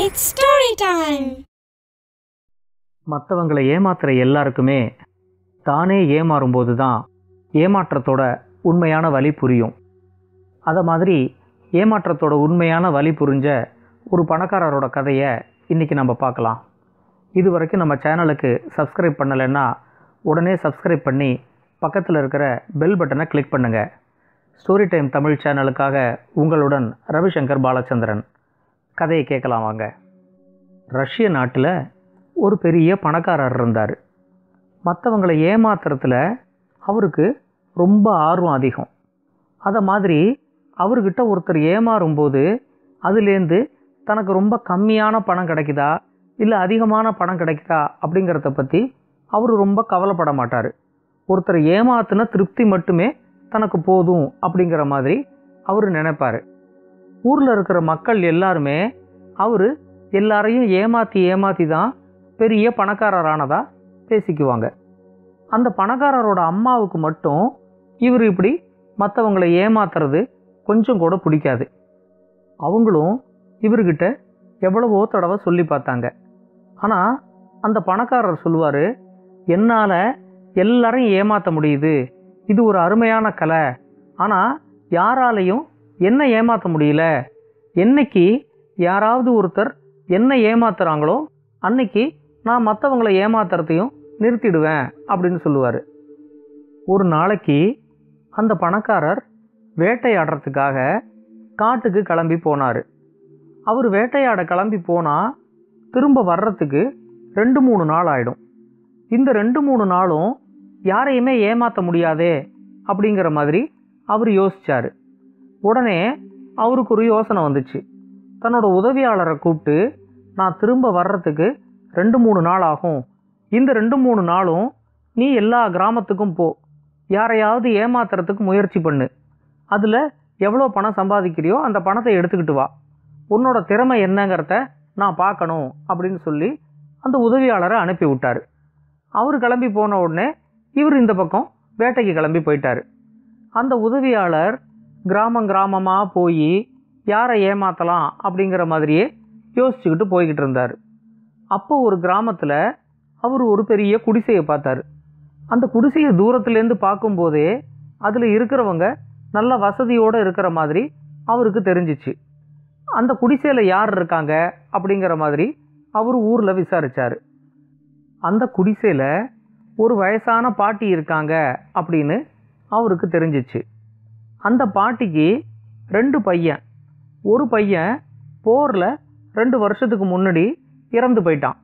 It's story time மற்றவங்களை ஏமாத்துற எல்லாருக்குமே தானே ஏமாறும்போது தான் ஏமாற்றத்தோட உண்மையான வழி புரியும். அதை மாதிரி ஏமாற்றத்தோட உண்மையான வழி புரிஞ்ச ஒரு பணக்காரரோட கதையை இன்றைக்கி நம்ம பார்க்கலாம். இது வரைக்கும் நம்ம சேனலுக்கு சப்ஸ்கிரைப் பண்ணலைன்னா உடனே சப்ஸ்கிரைப் பண்ணி பக்கத்தில் இருக்கிற பெல் பட்டனை கிளிக் பண்ணுங்கள் ஸ்டோரி டைம் தமிழ் சேனலுக்காக உங்களுடன் ரவிசங்கர் பாலச்சந்திரன். கதையை கேட்கலாம் வாங்க. ரஷ்ய நாட்டில் ஒரு பெரிய பணக்காரர் இருந்தார். மற்றவங்களை ஏமாத்துறதுல அவருக்கு ரொம்ப ஆர்வம் அதிகம். அதை மாதிரி அவர்கிட்ட ஒருத்தர் ஏமாறும்போது அதுலேருந்து தனக்கு ரொம்ப கம்மியான பணம் கிடைக்குதா இல்லை அதிகமான பணம் கிடைக்குதா அப்படிங்கிறத பற்றி அவர் ரொம்ப கவலைப்பட மாட்டார். ஒருத்தர் ஏமாத்துன திருப்தி மட்டுமே தனக்கு போதும் அப்படிங்கிற மாதிரி அவர் நினைப்பார். ஊரில் இருக்கிற மக்கள் எல்லாருமே அவர் எல்லாரையும் ஏமாற்றி ஏமாற்றி தான் பெரிய பணக்காரரானதாக பேசிக்குவாங்க. அந்த பணக்காரரோட அம்மாவுக்கு மட்டும் இவர் இப்படி மற்றவங்களை ஏமாத்துறது கொஞ்சம் கூட பிடிக்காது. அவங்களும் இவர்கிட்ட எவ்வளவோ தடவை சொல்லி பார்த்தாங்க. ஆனால் அந்த பணக்காரர் சொல்லுவார் என்னால் எல்லாரையும் ஏமாற்ற முடியுது. இது ஒரு அருமையான கலை. ஆனால் யாராலையும் என்ன ஏமாற்ற முடியல? என்னைக்கு யாராவது ஒருத்தர் என்ன ஏமாத்துறாங்களோ அன்னைக்கு நான் மற்றவங்களை ஏமாத்துறதையும் நிறுத்திடுவேன் அப்படின்னு சொல்லுவார். ஒரு நாளைக்கு அந்த பணக்காரர் வேட்டையாடுறதுக்காக காட்டுக்கு கிளம்பி போனார். அவர் வேட்டையாட கிளம்பி போனால் திரும்ப வர்றதுக்கு ரெண்டு மூணு நாள் ஆகிடும் இந்த ரெண்டு மூணு நாளும் யாரையுமே ஏமாற்ற முடியாதே அப்படிங்கிற மாதிரி அவர் யோசிச்சார். உடனே அவருக்கு ஒரு யோசனை வந்துச்சு. தன்னோட உதவியாளரை கூப்பிட்டு நான் திரும்ப வர்றதுக்கு ரெண்டு மூணு நாள் ஆகும். இந்த ரெண்டு மூணு நாளும் நீ எல்லா கிராமத்துக்கும் போ. யாரையாவது ஏமாத்துறதுக்கு முயற்சி பண்ணு. அதில் எவ்வளோ பணம் சம்பாதிக்கிறியோ அந்த பணத்தை எடுத்துக்கிட்டு வா. உன்னோட திறமை என்னங்கிறத நான் பார்க்கணும் அப்படின்னு சொல்லி அந்த உதவியாளரை அனுப்பி விட்டார். அவர் கிளம்பி போன உடனே இவர் இந்த பக்கம் வேட்டைக்கு கிளம்பி போயிட்டார். அந்த உதவியாளர் கிராமம் கிராமமாக போய் யாரை ஏமாற்றலாம் அப்படிங்கிற மாதிரியே யோசிச்சுக்கிட்டு போய்கிட்டு இருந்தார். அப்போ ஒரு கிராமத்தில் அவர் ஒரு பெரிய குடிசையை பார்த்தாரு. அந்த குடிசையை தூரத்துலேருந்து பார்க்கும்போதே அதில் இருக்கிறவங்க நல்ல வசதியோடு இருக்கிற மாதிரி அவருக்கு தெரிஞ்சிச்சு. அந்த குடிசையில் யார் இருக்காங்க அப்படிங்கிற மாதிரி அவர் ஊரில் விசாரித்தார் அந்த குடிசையில் ஒரு வயசான பாட்டி இருக்காங்க அப்படின்னு அவருக்கு தெரிஞ்சிச்சு. அந்த பாட்டிக்கு ரெண்டு பையன். ஒரு பையன் போரில் ரெண்டு வருஷத்துக்கு முன்னாடி இறந்து போயிட்டான்.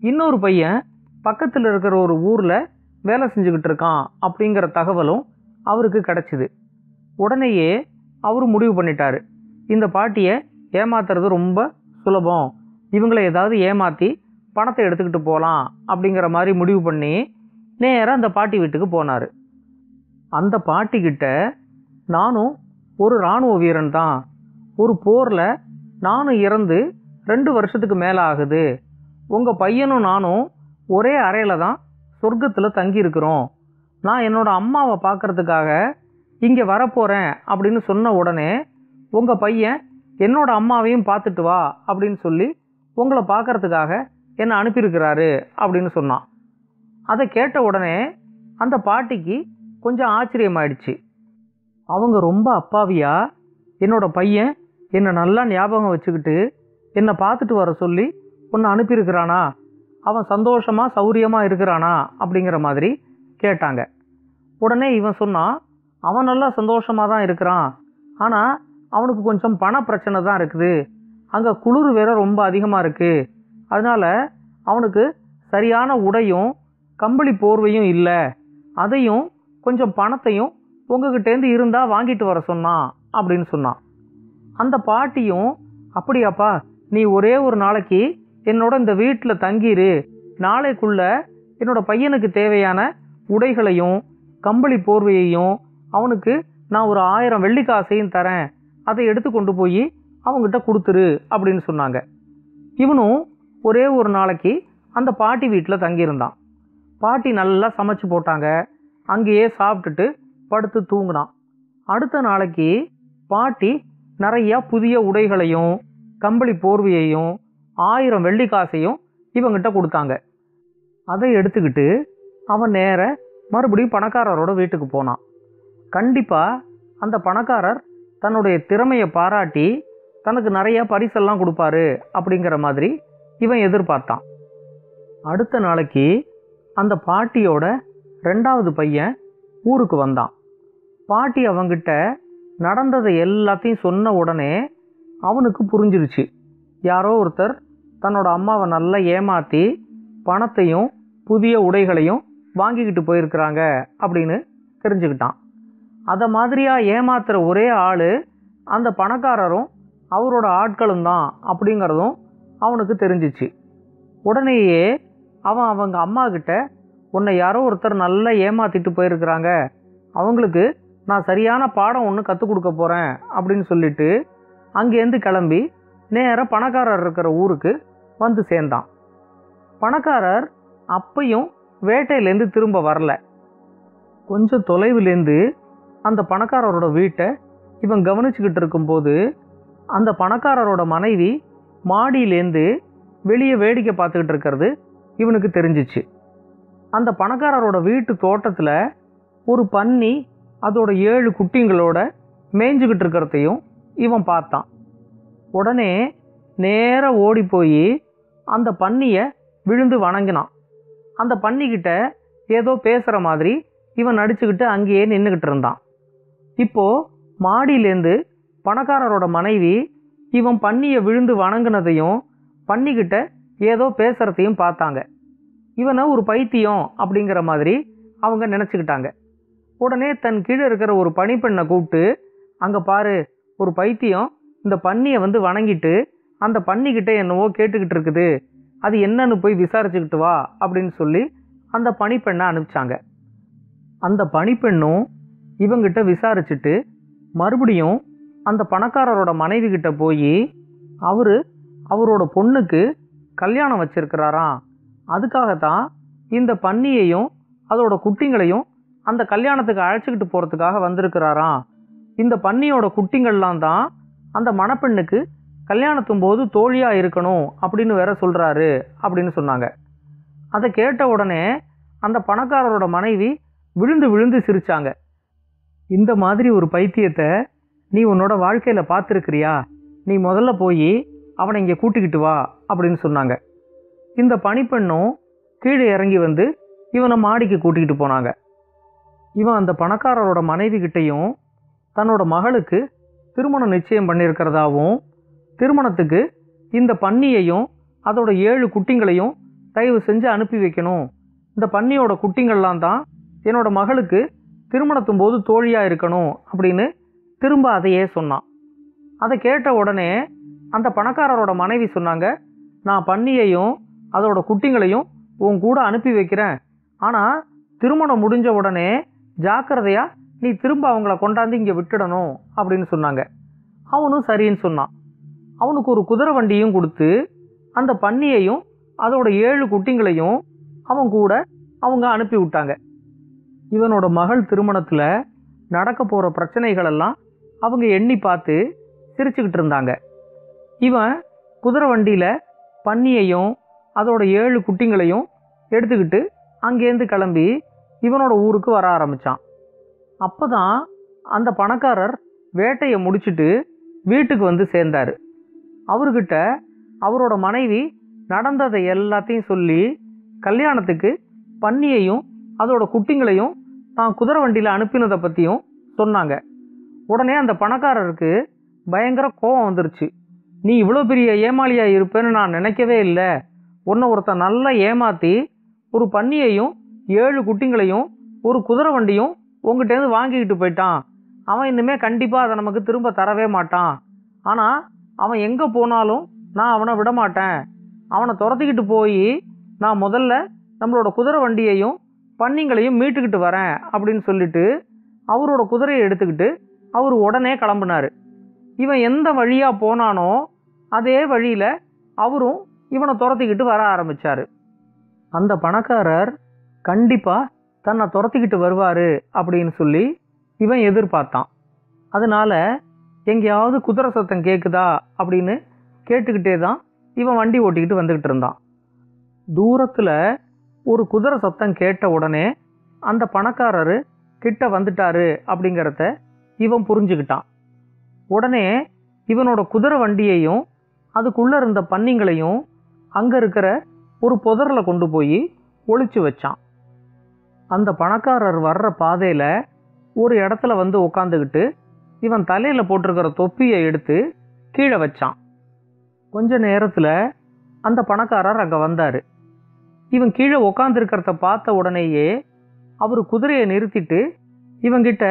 இன்னொரு பையன் பக்கத்தில் இருக்கிற ஒரு ஊரில் வேலை செஞ்சுக்கிட்டு இருக்கான் அப்படிங்கிற தகவலும் அவருக்கு கிடச்சிது. உடனேயே அவர் முடிவு பண்ணிட்டார். இந்த பாட்டியை ஏமாத்துறது ரொம்ப சுலபம். இவங்களை ஏதாவது ஏமாற்றி பணத்தை எடுத்துக்கிட்டு போகலாம் அப்படிங்கிற மாதிரி முடிவு பண்ணி நேராக அந்த பாட்டி வீட்டுக்கு போனார். அந்த பாட்டிக்கிட்ட நானும் ஒரு இராணுவ வீரன் தான் ஒரு போரில் நானும் இறந்து ரெண்டு வருஷத்துக்கு மேலே ஆகுது உங்கள் பையனும் நானும் ஒரே அறையில் தான் சொர்க்கத்தில் தங்கியிருக்கிறோம். நான் என்னோடய அம்மாவை பார்க்குறதுக்காக இங்கே வரப்போகிறேன் அப்படின்னு சொன்ன உடனே உங்கள் பையன் என்னோட அம்மாவையும் பார்த்துட்டு வா அப்படின்னு சொல்லி உங்களை பார்க்கறதுக்காக என்னை அனுப்பியிருக்கிறாரு அப்படின்னு சொன்னான். அதை கேட்ட உடனே அந்த பாட்டிக்கு கொஞ்சம் ஆச்சரியமாயிடுச்சு. அவங்க ரொம்ப அப்பாவியா? என்னோட பையன் என்னை நல்லா ஞாபகம் வச்சுக்கிட்டு என்னை பார்த்துட்டு வர சொல்லி உன்னை அனுப்பியிருக்கிறானா? அவன் சந்தோஷமாக சௌரியமாக இருக்கிறானா? அப்படிங்கிற மாதிரி கேட்டாங்க. உடனே இவன் சொன்னான் அவன் நல்லா சந்தோஷமாக தான் இருக்கிறான். ஆனால் அவனுக்கு கொஞ்சம் பண பிரச்சனை தான் இருக்குது. அங்கே குளிர் வேற ரொம்ப அதிகமாக இருக்குது அதனால் அவனுக்கு சரியான உடையும் கம்பளி போர்வையும் இல்லை. அதையும் கொஞ்சம் பணத்தையும் உங்ககிட்டேருந்து இருந்தால் வாங்கிட்டு வர சொன்னான் அப்படின்னு சொன்னான். அந்த பாட்டியும் அப்படியாப்பா நீ ஒரே ஒரு நாளைக்கு என்னோட இந்த வீட்டில் தங்கிரு. நாளைக்குள்ள என்னோட பையனுக்கு தேவையான உடைகளையும் கம்பளி போர்வையையும் அவனுக்கு நான் ஒரு ஆயிரம் வெள்ளிக்காசையும் தரேன். அதை எடுத்து கொண்டு போய் அவங்ககிட்ட கொடுத்துரு அப்படின்னு சொன்னாங்க. இவனும் ஒரே ஒரு நாளைக்கு அந்த பாட்டி வீட்டில் தங்கியிருந்தான். பாட்டி நல்லா சமைச்சு போட்டாங்க. அங்கேயே சாப்பிட்டுட்டு படுத்து தூங்கினான். அடுத்த நாளைக்கு பாட்டி நிறையா புதிய உடைகளையும் கம்பளி போர்வையையும் ஆயிரம் வெள்ளி காசையும் இவங்கிட்ட கொடுத்தாங்க. அதை எடுத்துக்கிட்டு அவன் நேர மறுபடியும் பணக்காரரோட வீட்டுக்கு போனான். கண்டிப்பாக அந்த பணக்காரர் தன்னுடைய திறமையை பாராட்டி தனக்கு நிறைய பரிசெல்லாம் கொடுப்பாரு அப்படிங்கிற மாதிரி இவன் எதிர்பார்த்தான். அடுத்த நாளைக்கு அந்த பாட்டியோட ரெண்டாவது பையன் ஊருக்கு வந்தான். பாட்டி அவங்கிட்ட நடந்ததை எல்லாத்தையும் சொன்ன உடனே அவனுக்கு புரிஞ்சிருச்சு. யாரோ ஒருத்தர் தன்னோட அம்மாவை நல்லா ஏமாற்றி பணத்தையும் புதிய உடைகளையும் வாங்கிக்கிட்டு போயிருக்கிறாங்க அப்படின்னு தெரிஞ்சுக்கிட்டான். அதை மாதிரியாக ஏமாத்துகிற ஒரே ஆள் அந்த பணக்காரரும் அவரோட ஆட்களும் தான் அப்படிங்கிறதும் அவனுக்கு தெரிஞ்சிச்சு. உடனேயே அவன் அவங்க அம்மாக்கிட்ட உன்னை யாரோ ஒருத்தர் நல்லா ஏமாற்றிட்டு போயிருக்கிறாங்க. அவங்களுக்கு நான் சரியான பாடம் ஒன்று கற்றுக் கொடுக்க போகிறேன் அப்படின்னு சொல்லிட்டு அங்கேருந்து கிளம்பி நேராக பணக்காரர் இருக்கிற ஊருக்கு வந்து சேர்ந்தான். பணக்காரர் அப்பையும் வேட்டையிலேருந்து திரும்ப வரல. கொஞ்சம் தொலைவிலேருந்து அந்த பணக்காரரோட வீட்டை இவன் கவனிச்சுக்கிட்டு இருக்கும்போது அந்த பணக்காரரோட மனைவி மாடியிலேருந்து வெளியே வேடிக்கை பார்த்துக்கிட்டு இருக்கிறது இவனுக்கு தெரிஞ்சிச்சு. அந்த பணக்காரரோட வீட்டு தோட்டத்தில் ஒரு பன்னி அதோட ஏழு குட்டிங்களோட மேய்ஞ்சுக்கிட்டு இருக்கிறதையும் இவன் பார்த்தான். உடனே நேராக ஓடி போய் அந்த பன்னியை விழுந்து வணங்கினான். அந்த பன்னிக்கிட்ட ஏதோ பேசுகிற மாதிரி இவன் நடிச்சுக்கிட்டு அங்கேயே நின்றுக்கிட்டு இருந்தான். இப்போது மாடியிலேருந்து பணக்காரரோட மனைவி இவன் பன்னியை விழுந்து வணங்கினதையும் பன்னிக்கிட்ட ஏதோ பேசுகிறதையும் பார்த்தாங்க. இவனை ஒரு பைத்தியம் அப்படிங்கிற மாதிரி அவங்க நினச்சிக்கிட்டாங்க. உடனே தன் கீழே இருக்கிற ஒரு பணிப்பெண்ணை கூப்பிட்டு அங்கே பாரு ஒரு பைத்தியம் இந்த பன்னியை வந்து வணங்கிட்டு அந்த பன்னிக்கிட்ட என்னவோ கேட்டுக்கிட்டு இருக்குது. அது என்னன்னு போய் விசாரிச்சுக்கிட்டு வா அப்படின்னு சொல்லி அந்த பணிப்பெண்ணை அனுப்பிச்சாங்க. அந்த பணிப்பெண்ணும் இவங்கிட்ட விசாரிச்சுட்டு மறுபடியும் அந்த பணக்காரரோட மனைவி கிட்ட போய் அவர் அவரோட பொண்ணுக்கு கல்யாணம் வச்சிருக்கிறாராம். அதுக்காகத்தான் இந்த பன்னியையும் அதோட குட்டிங்களையும் அந்த கல்யாணத்துக்கு அழைச்சிக்கிட்டு போகிறதுக்காக வந்திருக்கிறாராம் இந்த பன்னியோட குட்டிங்கள்லாம் தான் அந்த மணப்பெண்ணுக்கு கல்யாணத்தும் போது தோழியாக இருக்கணும் அப்படின்னு வேற சொல்கிறாரு அப்படின்னு சொன்னாங்க. அதை கேட்ட உடனே அந்த பணக்காரரோட மனைவி விழுந்து விழுந்து சிரிச்சாங்க. இந்த மாதிரி ஒரு பைத்தியத்தை நீ உன்னோட வாழ்க்கையில் பார்த்துருக்கிறியா? நீ முதல்ல போய் அவனை இங்கே கூட்டிக்கிட்டு வா அப்படின்னு சொன்னாங்க. இந்த பணிப்பெண்ணும் கீழே இறங்கி வந்து இவனை மாடிக்கு கூட்டிக்கிட்டு போனாங்க. இவன் அந்த பணக்காரரோட மனைவி கிட்டேயும் தன்னோட மகளுக்கு திருமணம் நிச்சயம் பண்ணியிருக்கிறதாவும் திருமணத்துக்கு இந்த பன்னியையும் அதோட ஏழு குட்டிங்களையும் தயவு செஞ்சு அனுப்பி வைக்கணும். இந்த பன்னியோட குட்டிங்கள்லாம் தான் என்னோட மகளுக்கு திருமணத்தும் போது தோழியாக இருக்கணும் அப்படின்னு திரும்ப அதையே சொன்னான். அதை கேட்ட உடனே அந்த பணக்காரரோட மனைவி சொன்னாங்க நான் பன்னியையும் அதோட குட்டிங்களையும் உன் கூட அனுப்பி வைக்கிறேன். ஆனால் திருமணம் முடிஞ்ச உடனே ஜாக்கிரதையாக நீ திரும்ப அவங்கள கொண்டாந்து இங்கே விட்டுடணும் அப்படின்னு சொன்னாங்க. அவனும் சரின்னு சொன்னான். அவனுக்கு ஒரு குதிரை வண்டியும் கொடுத்து அந்த பன்னியையும் அதோட ஏழு குட்டிங்களையும் அவன் கூட அவங்க அனுப்பி விட்டாங்க. இவனோட மகள் திருமணத்தில் நடக்க போகிற பிரச்சனைகளெல்லாம் அவங்க எண்ணி பார்த்து சிரிச்சுக்கிட்டு இருந்தாங்க. இவன் குதிரை வண்டியில் பன்னியையும் அதோட ஏழு குட்டிங்களையும் எடுத்துக்கிட்டு அங்கேருந்து கிளம்பி இவனோட ஊருக்கு வர ஆரம்பித்தான் அப்போ தான் அந்த பணக்காரர் வேட்டையை முடிச்சுட்டு வீட்டுக்கு வந்து சேர்ந்தார். அவர்கிட்ட அவரோட மனைவி நடந்ததை எல்லாத்தையும் சொல்லி கல்யாணத்துக்கு பன்னியையும் அதோட குட்டிங்களையும் தான் குதிரை வண்டியில் அனுப்பினதை பற்றியும் சொன்னாங்க. உடனே அந்த பணக்காரருக்கு பயங்கர கோபம் வந்துருச்சு. நீ இவ்வளோ பெரிய ஏமாளியாக இருப்பேன்னு நான் நினைக்கவே இல்லை. உன்னை ஒருத்தன் நல்லா ஏமாற்றி ஒரு பன்னியையும் ஏழு குட்டிங்களையும் ஒரு குதிரை வண்டியும் உங்ககிட்டேருந்து வாங்கிக்கிட்டு போயிட்டான். அவன் இன்னுமே கண்டிப்பாக அதை நமக்கு திரும்ப தரவே மாட்டான். ஆனால் அவன் எங்கே போனாலும் நான் அவனை விட மாட்டேன். அவனை துரத்திக்கிட்டு போய் நான் முதல்ல நம்மளோட குதிரை வண்டியையும் பன்னிங்களையும் மீட்டுக்கிட்டு வரேன் அப்படின்னு சொல்லிட்டு அவரோட குதிரையை எடுத்துக்கிட்டு அவர் உடனே கிளம்புனார். இவன் எந்த வழியாக போனானோ அதே வழியில் அவரும் இவனை துரத்திக்கிட்டு வர ஆரம்பித்தார் அந்த பணக்காரர் கண்டிப்பாக தன்னை துரத்திக்கிட்டு வருவார் அப்படின்னு சொல்லி இவன் எதிர்பார்த்தான். அதனால எங்கேயாவது குதிரை சத்தம் கேட்குதா அப்படின்னு கேட்டுக்கிட்டே தான் இவன் வண்டி ஓட்டிக்கிட்டு வந்துக்கிட்டு இருந்தான். தூரத்தில் ஒரு குதிரை சத்தம் கேட்ட உடனே அந்த பணக்காரர் கிட்ட வந்துட்டாரு அப்படிங்கிறத இவன் புரிஞ்சுக்கிட்டான். உடனே இவனோட குதிரை வண்டியையும் அதுக்குள்ளே இருந்த பன்னிங்களையும் அங்கே இருக்கிற ஒரு புதரில் கொண்டு போய் ஒழிச்சு வச்சான். அந்த பணக்காரர் வர்ற பாதையில் ஒரு இடத்துல வந்து உட்காந்துக்கிட்டு இவன் தலையில் போட்டிருக்கிற தொப்பியை எடுத்து கீழே வச்சான். கொஞ்ச நேரத்தில் அந்த பணக்காரர் அங்கே வந்தார். இவன் கீழே உட்காந்துருக்கிறத பார்த்த உடனேயே அவர் குதிரையை நிறுத்திட்டு இவங்கிட்ட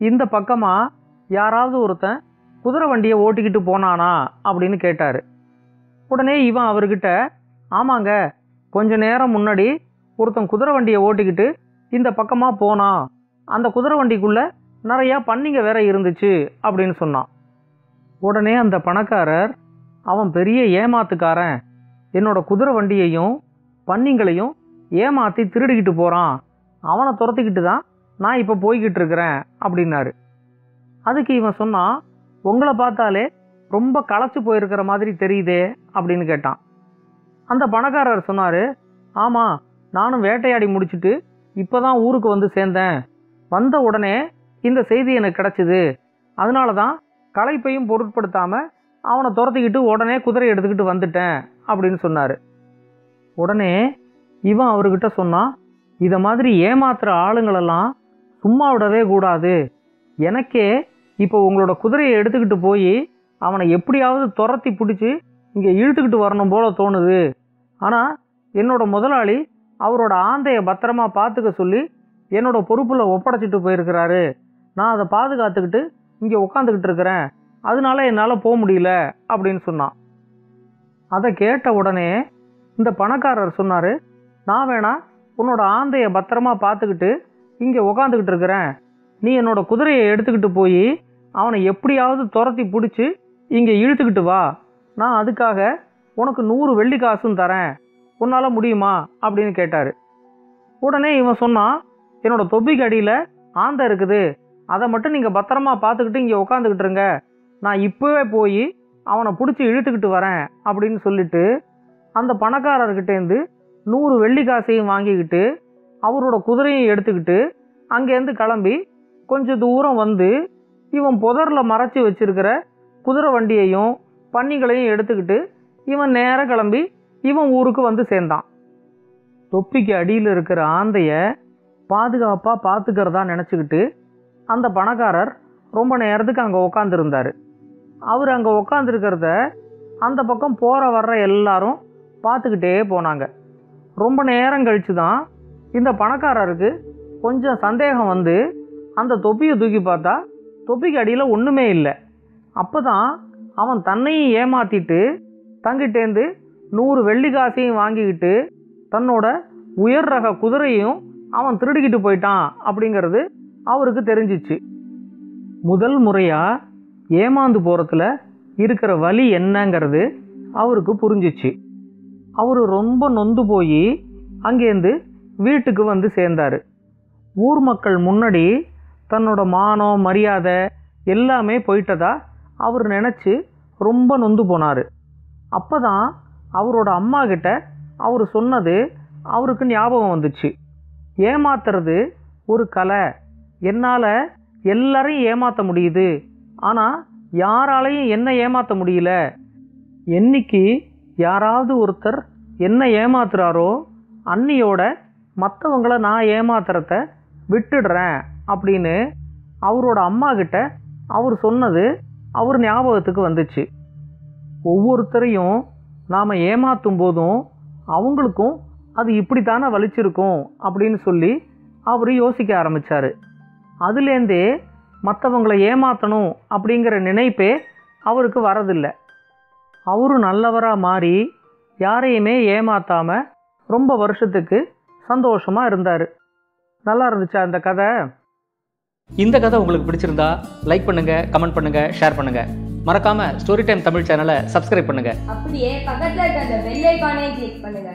இந்த பக்கமாக யாராவது ஒருத்தன் குதிரை வண்டியை ஓட்டிக்கிட்டு போனானா? அப்படின்னு கேட்டார். உடனே இவன் அவர்கிட்ட ஆமாங்க கொஞ்ச நேரம் முன்னாடி ஒருத்தன் குதிரை வண்டியை ஓட்டிக்கிட்டு இந்த பக்கமாக போனான் அந்த குதிரை வண்டிக்குள்ளே நிறையா பன்னிங்க வேற இருந்துச்சு அப்படின்னு சொன்னான். உடனே அந்த பணக்காரர் அவன் பெரிய ஏமாத்துக்காரன். என்னோட குதிரை வண்டியையும் பன்னிங்களையும் ஏமாற்றி திருடிக்கிட்டு போகிறான் அவனை துரத்திக்கிட்டு தான் நான் இப்போ போய்கிட்டு இருக்கிறேன் அப்படின்னாரு. அதுக்கு இவன் சொன்னான் உங்களை பார்த்தாலே ரொம்ப களைச்சு போயிருக்கிற மாதிரி தெரியுதே அப்படின்னு கேட்டான். அந்த பணக்காரர் சொன்னார் ஆமாம் நானும் வேட்டையாடி முடிச்சுட்டு இப்போ தான் ஊருக்கு வந்து சேர்ந்தேன். வந்த உடனே இந்த செய்தி எனக்கு கிடச்சிது. அதனால தான் களைப்பையும் பொருட்படுத்தாமல் அவனை துரத்திக்கிட்டு உடனே குதிரை எடுத்துக்கிட்டு வந்துட்டேன் அப்படின்னு சொன்னார். உடனே இவன் அவர்கிட்ட சொன்னான் இதை மாதிரி ஏமாத்துகிற ஆளுங்களெல்லாம் சும்மா விடவே கூடாது. எனக்கே இப்போ உங்களோட குதிரையை எடுத்துக்கிட்டு போய் அவனை எப்படியாவது துரத்தி பிடிச்சி இங்கே இழுத்துக்கிட்டு வரணும் போல தோணுது. ஆனால் என்னோட முதலாளி அவரோட ஆந்தையை பத்திரமா பார்த்துக்க சொல்லி என்னோட பொறுப்பில் ஒப்படைச்சிட்டு போயிருக்கிறாரு. நான் அதை பாதுகாத்துக்கிட்டு இங்கே உட்காந்துக்கிட்டு இருக்கிறேன். அதனால என்னால் போக முடியல அப்படின்னு சொன்னான். அதை கேட்ட உடனே இந்த பணக்காரர் சொன்னார் நான் வேணா உன்னோட ஆந்தையை பத்திரமா பார்த்துக்கிட்டு இங்கே உக்காந்துக்கிட்டு இருக்கிறேன். நீ என்னோட குதிரையை எடுத்துக்கிட்டு போய் அவனை எப்படியாவது துரத்தி பிடிச்சி இங்கே இழுத்துக்கிட்டு வா. நான் அதுக்காக உனக்கு நூறு வெள்ளி காசும் தரேன். உன்னால் முடியுமா அப்படின்னு கேட்டார். உடனே இவன் சொன்னான் என்னோடய தொப்பிக்கு அடியில் ஆந்தை இருக்குது. அதை மட்டும் நீங்கள் பத்திரமா பார்த்துக்கிட்டு இங்கே உட்காந்துக்கிட்டு இருங்க. நான் இப்போவே போய் அவனை பிடிச்சி இழுத்துக்கிட்டு வரேன் அப்படின்னு சொல்லிட்டு அந்த பணக்காரர்கிட்டேருந்து நூறு வெள்ளி காசையும் வாங்கிக்கிட்டு அவரோட குதிரையும் எடுத்துக்கிட்டு அங்கேருந்து கிளம்பி கொஞ்சம் தூரம் வந்து இவன் புதரில் மறைச்சி வச்சுருக்கிற குதிரை வண்டியையும் பன்னிகளையும் எடுத்துக்கிட்டு இவன் நேராக கிளம்பி இவன் ஊருக்கு வந்து சேர்ந்தான். தொப்பிக்கு அடியில் இருக்கிற ஆந்தைய பாதுகாப்பாக பார்த்துக்கிறதா நினச்சிக்கிட்டு அந்த பணக்காரர் ரொம்ப நேரத்துக்கு அங்கே உக்காந்துருந்தார். அவர் அங்கே உக்காந்துருக்கிறத அந்த பக்கம் போகிற வர்ற எல்லாரும் பார்த்துக்கிட்டே போனாங்க. ரொம்ப நேரம் கழித்து தான் இந்த பணக்காரருக்கு கொஞ்சம் சந்தேகம் வந்து அந்த தொப்பியை தூக்கி பார்த்தா தொப்பிக்கு அடியில் ஒன்றுமே இல்லை. அப்போ தான் அவன் தன்னையும் ஏமாற்றிட்டு தங்கிட்டேந்து நூறு வெள்ளி காசையும் வாங்கிக்கிட்டு தன்னோட உயர் ரக குதிரையும் அவன் திருடிக்கிட்டு போயிட்டான் அப்படிங்கிறது அவருக்கு தெரிஞ்சிச்சு. முதல் முறையாக ஏமாந்து போகிறதுல இருக்கிற வழி என்னங்கிறது அவருக்கு புரிஞ்சிச்சு. அவர் ரொம்ப நொந்து போய் அங்கேருந்து வீட்டுக்கு வந்து சேர்ந்தார். ஊர் மக்கள் முன்னாடி தன்னோட மானம் மரியாதை எல்லாமே போயிட்டதா அவர் நினச்சி ரொம்ப நொந்து போனார். அப்போ தான் அவரோட அம்மா கிட்ட அவர் சொன்னது அவருக்கு ஞாபகம் வந்துச்சு. ஏமாத்துறது ஒரு கலை. என்னால் எல்லாரையும் ஏமாற்ற முடியுது. ஆனால் யாராலையும் என்ன ஏமாற்ற முடியல. என்னைக்கு யாராவது ஒருத்தர் என்ன ஏமாத்துறாரோ அன்னியோட மற்றவங்கள நான் ஏமாத்துறத விட்டுடுறேன் அப்படின்னு அவரோட அம்மா கிட்ட அவர் சொன்னது அவர் ஞாபகத்துக்கு வந்துச்சு. ஒவ்வொருத்தரையும் நாம் ஏமாற்றும் போதும் அவங்களுக்கும் அது இப்படித்தானே வலிச்சிருக்கும் அப்படின்னு சொல்லி அவர் யோசிக்க ஆரம்பித்தார் அதுலேருந்தே மற்றவங்களை ஏமாற்றணும் அப்படிங்கிற நினைப்பே அவருக்கு வரதில்லை. அவரும் நல்லவராக மாறி யாரையுமே ஏமாற்றாமல் ரொம்ப வருஷத்துக்கு சந்தோஷமாக இருந்தார். நல்லா இருந்துச்சா இந்த கதை? இந்த கதை உங்களுக்கு பிடிச்சிருந்தா லைக் பண்ணுங்கள் கமெண்ட் பண்ணுங்கள் ஷேர் பண்ணுங்கள் மறக்காம ஸ்டோரி டைம் தமிழ் சேனலை சப்ஸ்கிரைப் பண்ணுங்க. அப்படியே பக்கத்துல இருக்க அந்த பெல் ஐகானையும் கிளிக் பண்ணுங்க.